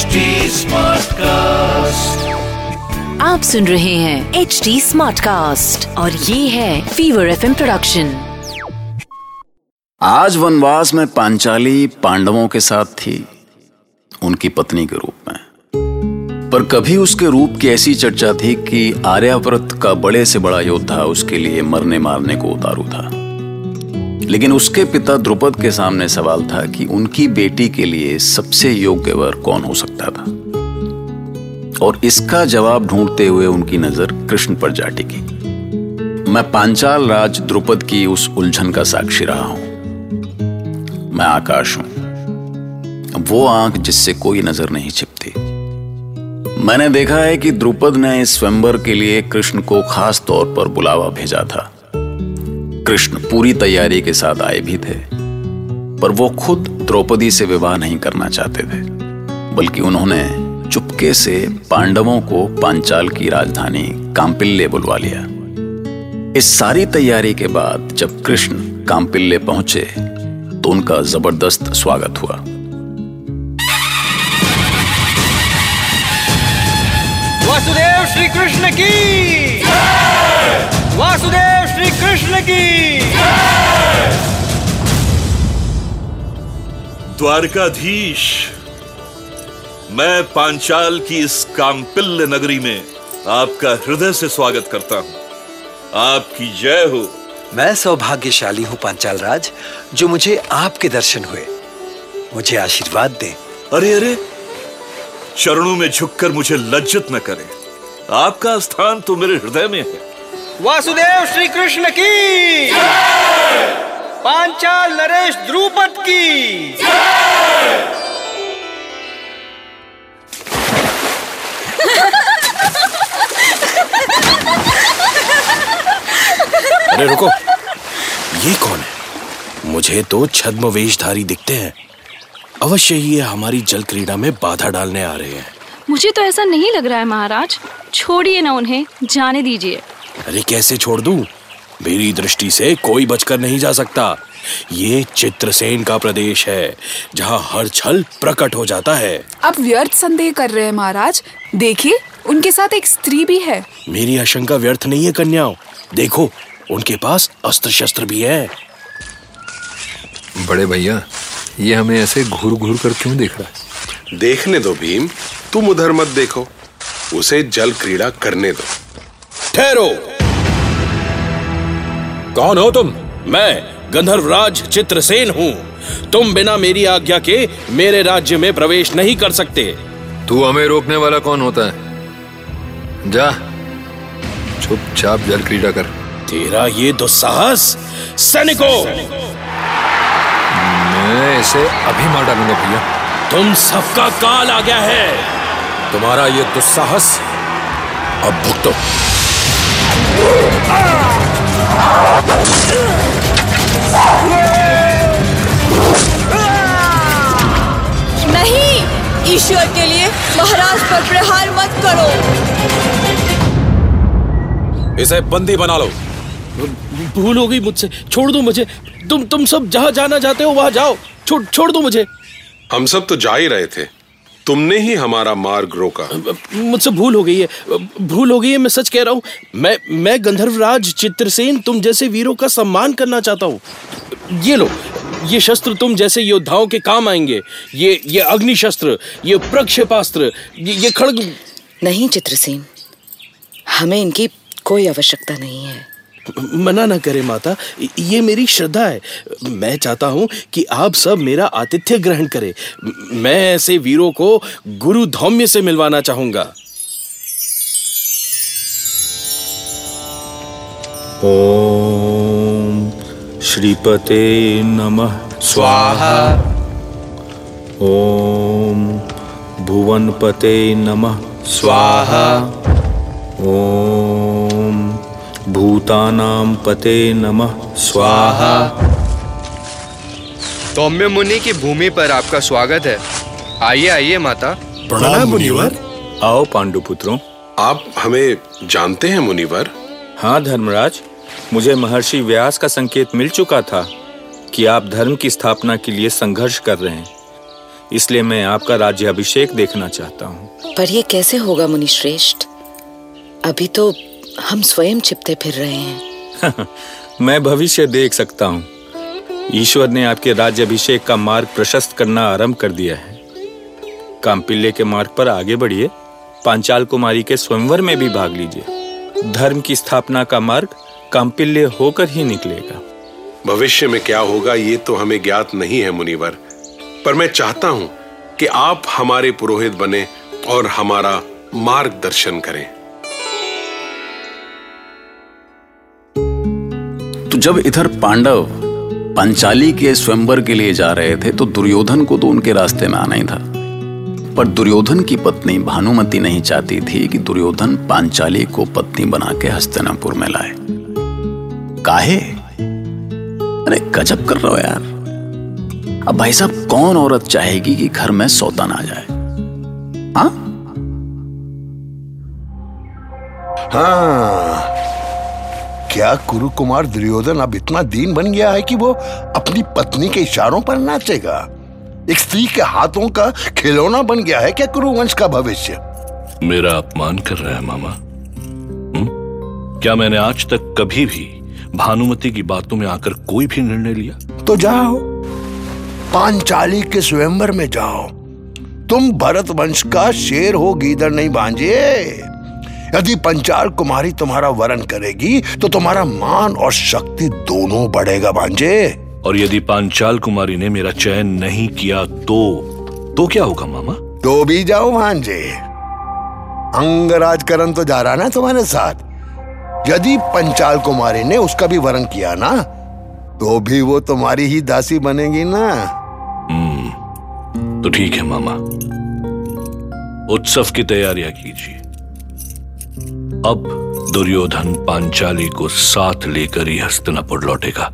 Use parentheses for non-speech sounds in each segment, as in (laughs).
HD Smartcast. आप सुन रहे हैं एच डी स्मार्ट कास्ट और ये है फीवर एफ़ प्रोडक्शन आज वनवास में पांचाली पांडवों के साथ थी उनकी पत्नी के रूप में। पर कभी उसके रूप की ऐसी चर्चा थी कि आर्याव्रत का बड़े से बड़ा योद्धा उसके लिए मरने मारने को उतारू था। लेकिन उसके पिता द्रुपद के सामने सवाल था कि उनकी बेटी के लिए सबसे योग्य वर कौन हो सकता था। और इसका जवाब ढूंढते हुए उनकी नज़र कृष्ण पर जा टिकी। मैं पांचाल राज द्रुपद की उस उलझन का साक्षी रहा हूँ। मैं आकाश हूँ। वो आँख जिससे कोई नज़र नहीं छिपती। मैंने देखा है कि द्रुपद ने इस स्वयंवर के लिए कृष्ण को खास तौर पर बुलावा भेजा था। कृष्ण पूरी तैयारी के साथ आए भी थे, पर वो खुद द्रौपदी से विवाह नहीं करना चाहते थे, बल्कि उन्होंने चुपके से पांडवों को पांचाल की राजधानी कांपिल्ले बुलवा लिया। इस सारी तैयारी के बाद जब कृष्ण कांपिल्ले पहुँचे तो उनका ज़बरदस्त स्वागत हुआ। वासुदेव श्री कृष्ण की वासुदेव कृष्ण की। द्वारकाधीश मैं पांचाल की इस कामपिल्य नगरी में आपका हृदय से स्वागत करता हूँ। आपकी जय हो। मैं सौभाग्यशाली हूँ पांचाल राज जो मुझे आपके दर्शन हुए। मुझे आशीर्वाद दें। अरे अरे चरणों में झुककर मुझे लज्जित न करें। आपका स्थान तो मेरे हृदय में है। वासुदेव श्री कृष्ण की। पांचाल नरेश द्रुपद की। अरे रुको। ये कौन है? मुझे तो छद्म वेशधारी दिखते हैं। अवश्य ही ये हमारी जल क्रीड़ा में बाधा डालने आ रहे हैं। मुझे तो ऐसा नहीं लग रहा है महाराज। छोड़िए ना उन्हें जाने दीजिए। अरे कैसे छोड़ दूँ? मेरी दृष्टि से कोई बचकर नहीं जा सकता। ये चित्रसेन का प्रदेश है जहाँ हर छल प्रकट हो जाता है। आप व्यर्थ संदेह कर रहे हैं महाराज। देखिए उनके साथ एक स्त्री भी है। मेरी आशंका व्यर्थ नहीं है कन्याओं। देखो उनके पास अस्त्र शस्त्र भी है। बड़े भैया ये हमें ऐसे घूर घूर कर क्यों देख रहा है? देखने दो भीम। तुम उधर मत देखो। उसे जल क्रीड़ा करने दो। ठहरो! कौन हो तुम? मैं गंधर्वराज चित्रसेन हूँ। तुम बिना मेरी आज्ञा के मेरे राज्य में प्रवेश नहीं कर सकते। तू हमें रोकने वाला कौन होता है? जा चुपचाप जल क्रीड़ा कर। तेरा ये दुस्साहस? सैनिकों! मैं इसे अभी मार डालूँगा भैया। तुम सबका काल आ गया है। तुम्हारा ये दुस्साहस अब भुगतो नहीं ईश्वर के लिए महाराज पर प्रहार मत करो। इसे बंदी बना लो। भूल हो गई मुझसे। छोड़ दो मुझे। तुम तुम सब जहाँ जाना चाहते हो वहाँ जाओ। छोड़ छोड़ दो मुझे। हम सब तो जा ही रहे थे। तुमने ही हमारा मार्ग रोका। मुझसे भूल हो गई है। भूल हो गई है मैं सच कह रहा हूँ। मैं मैं गंधर्वराज चित्रसेन तुम जैसे वीरों का सम्मान करना चाहता हूँ। ये लो ये शस्त्र तुम जैसे योद्धाओं के काम आएँगे। ये ये अग्नि शस्त्र ये प्रक्षेपास्त्र ये, ये खड़ग नहीं चित्रसेन। हमें इनकी कोई आवश्यकता नहीं है। मना ना करे माता ये मेरी श्रद्धा है। मैं चाहता हूँ कि आप सब मेरा आतिथ्य ग्रहण करें। मैं ऐसे वीरों को गुरु धौम्य से मिलवाना चाहूँगा। ओम श्रीपते नमः। स्वाहा। ओम भुवनपते नमः। स्वाहा। ओम भूतानां पते नमः। स्वाहा। सौम्य मुनि की भूमि पर आपका स्वागत है। आइए आइए माता। प्रणाम मुनिवर। आओ पांडुपुत्रों। आप हमें जानते हैं मुनिवर? हाँ धर्मराज। मुझे महर्षि व्यास का संकेत मिल चुका था कि आप धर्म की स्थापना के लिए संघर्ष कर रहे हैं। इसलिए मैं आपका राज्य अभिषेक देखना चाहता हूँ। पर ये कैसे होगा मुनि श्रेष्ठ अभी तो हम स्वयं चिपते फिर रहे हैं। (laughs) मैं भविष्य देख सकता हूँ। ईश्वर ने आपके राज्य अभिषेक का मार्ग प्रशस्त करना आरंभ कर दिया है। कामपिल्ले के मार्ग पर आगे बढ़िए। पांचाल कुमारी के स्वयंवर में भी भाग लीजिए। धर्म की स्थापना का मार्ग कामपिल्ले होकर ही निकलेगा। भविष्य में क्या होगा ये तो हमें ज्ञात नहीं है मुनिवर। पर मैं चाहता हूँ कि आप हमारे पुरोहित बने और हमारा मार्गदर्शन करें। जब इधर पांडव पंचाली के स्वयंवर के लिए जा रहे थे तो दुर्योधन को तो उनके रास्ते में आना ही था। पर दुर्योधन की पत्नी भानुमति नहीं चाहती थी कि दुर्योधन पांचाली को पत्नी बना के हस्तिनापुर में लाए। काहे? अरे गजब कर रहे हो यार। अब भाई साहब, कौन औरत चाहेगी कि घर में सौतन आ जाए? हाँ? हाँ क्या कुरु कुमार दुर्योधन अब इतना दीन बन गया है कि वो अपनी पत्नी के इशारों पर नाचेगा? एक स्त्री के हाथों का खिलौना बन गया है क्या कुरुवंश का भविष्य? मेरा अपमान कर रहा है मामा। हुँ? क्या मैंने आज तक कभी भी भानुमति की बातों में आकर कोई भी निर्णय लिया? तो जाओ पांचाली के स्वयंवर में जाओ। तुम भरत वंश का शेर हो गीदड़ नहीं भांजे यदि पंचाल कुमारी तुम्हारा वरण करेगी तो तुम्हारा मान और शक्ति दोनों बढ़ेगा भांजे। और यदि पांचाल कुमारी ने मेरा चयन नहीं किया तो तो क्या होगा मामा? तो भी जाओ भांजे। अंगराज करण तो जा रहा ना तुम्हारे साथ। यदि पंचाल कुमारी ने उसका भी वरण किया ना तो भी वो तुम्हारी ही दासी बनेगी ना। हम्म तो ठीक है मामा। उत्सव की तैयारियाँ कीजिए। अब दुर्योधन पांचाली को साथ लेकर ही हस्तनापुर लौटेगा।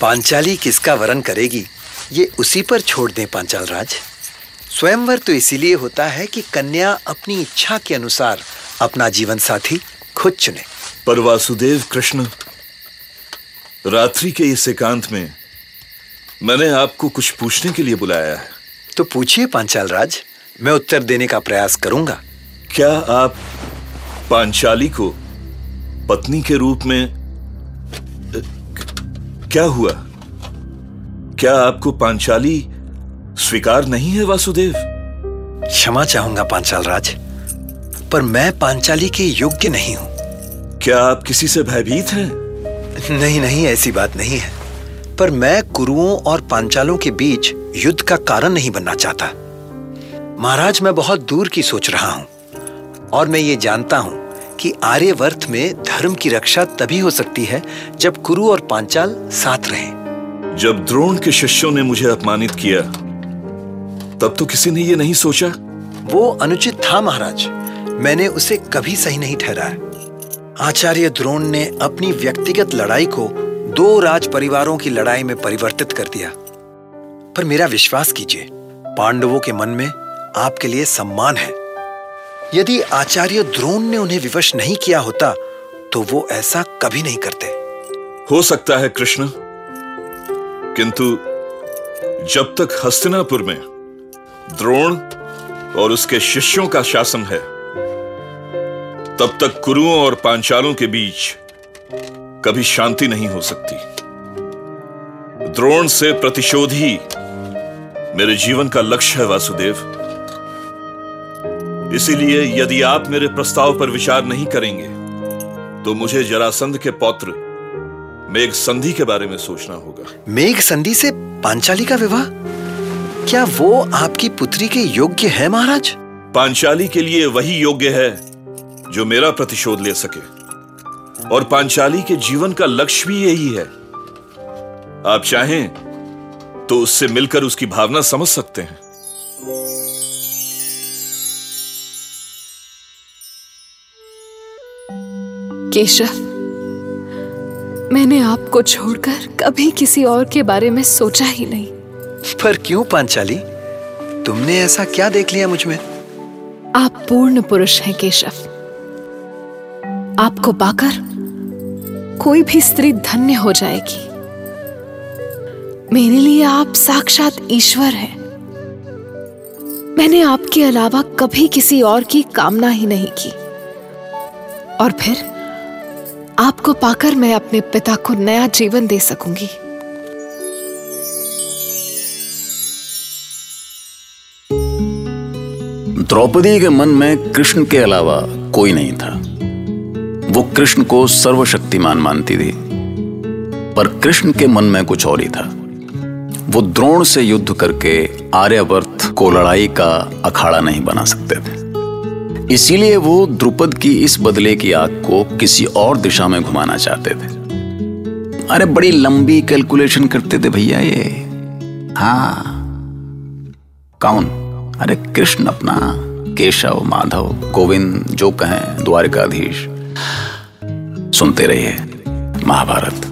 पांचाली किसका वरण करेगी ये उसी पर छोड़ दें पांचाल राज। स्वयंवर तो इसीलिए होता है कि कन्या अपनी इच्छा के अनुसार अपना जीवन साथी खुद चुने। पर वासुदेव कृष्ण रात्रि के इस एकांत में मैंने आपको कुछ पूछने के लिए बुलाया है। तो पूछिए पांचाल राज मैं उत्तर देने का प्रयास करूँगा। क्या आप पांचाली को पत्नी के रूप में क्या हुआ? क्या आपको पांचाली स्वीकार नहीं है वासुदेव? क्षमा चाहूँगा पांचाल राज पर मैं पांचाली के योग्य नहीं हूँ। क्या आप किसी से भयभीत हैं? नहीं नहीं ऐसी बात नहीं है पर मैं कुरुओं और पांचालों के बीच युद्ध का कारण नहीं बनना चाहता। महाराज मैं बहुत दूर की सोच रहा हूँ और मैं ये जानता हूँ कि आर्यवर्त में धर्म की रक्षा तभी हो सकती है जब कुरु और पांचाल साथ रहें। जब द्रोण के शिष्यों ने मुझे अपमानित किया तब तो किसी ने ये नहीं सोचा? वो अनुचित था महाराज। मैंने उसे कभी सही नहीं ठहराया। आचार्य द्रोण ने अपनी व्यक्तिगत लड़ाई को दो राज परिवारों की लड़ाई में परिवर्तित कर दिया। पर मेरा विश्वास कीजिए, पांडवों के मन में आपके लिए सम्मान है। यदि आचार्य द्रोण ने उन्हें विवश नहीं किया होता तो वो ऐसा कभी नहीं करते। हो सकता है कृष्ण, किंतु जब तक हस्तिनापुर में द्रोण और उसके शिष्यों का शासन है, तब तक कुरुओं और पांचालों के बीच कभी शांति नहीं हो सकती। द्रोण से प्रतिशोध ही मेरे जीवन का लक्ष्य है वासुदेव। इसीलिए यदि आप मेरे प्रस्ताव पर विचार नहीं करेंगे तो मुझे जरासंध के पौत्र मेघ संधि के बारे में सोचना होगा। मेघ संधि से पांचाली का विवाह? क्या वो आपकी पुत्री के योग्य है महाराज? पांचाली के लिए वही योग्य है जो मेरा प्रतिशोध ले सके। और पांचाली के जीवन का लक्ष्य भी यही है। आप चाहें तो उससे मिलकर उसकी भावना समझ सकते हैं। केशव मैंने आपको छोड़कर कभी किसी और के बारे में सोचा ही नहीं। पर क्यों पांचाली? तुमने ऐसा क्या देख लिया मुझमें? आप पूर्ण पुरुष हैं केशव। आपको पाकर कोई भी स्त्री धन्य हो जाएगी। मेरे लिए आप साक्षात ईश्वर हैं। मैंने आपके अलावा कभी किसी और की कामना ही नहीं की। और फिर, आपको पाकर मैं अपने पिता को नया जीवन दे सकूँगी। द्रौपदी के मन में कृष्ण के अलावा कोई नहीं था। वो कृष्ण को सर्वशक्तिमान मानती थी। पर कृष्ण के मन में कुछ और ही था। वो द्रोण से युद्ध करके आर्यवर्त को लड़ाई का अखाड़ा नहीं बना सकते थे। इसीलिए वो द्रुपद की इस बदले की आग को किसी और दिशा में घुमाना चाहते थे। अरे बड़ी लंबी कैलकुलेशन करते थे भैया ये। हाँ। कौन? अरे कृष्ण अपना, केशव, माधव, गोविंद, जो कहें, द्वारिकाधीश। सुनते रहिए महाभारत।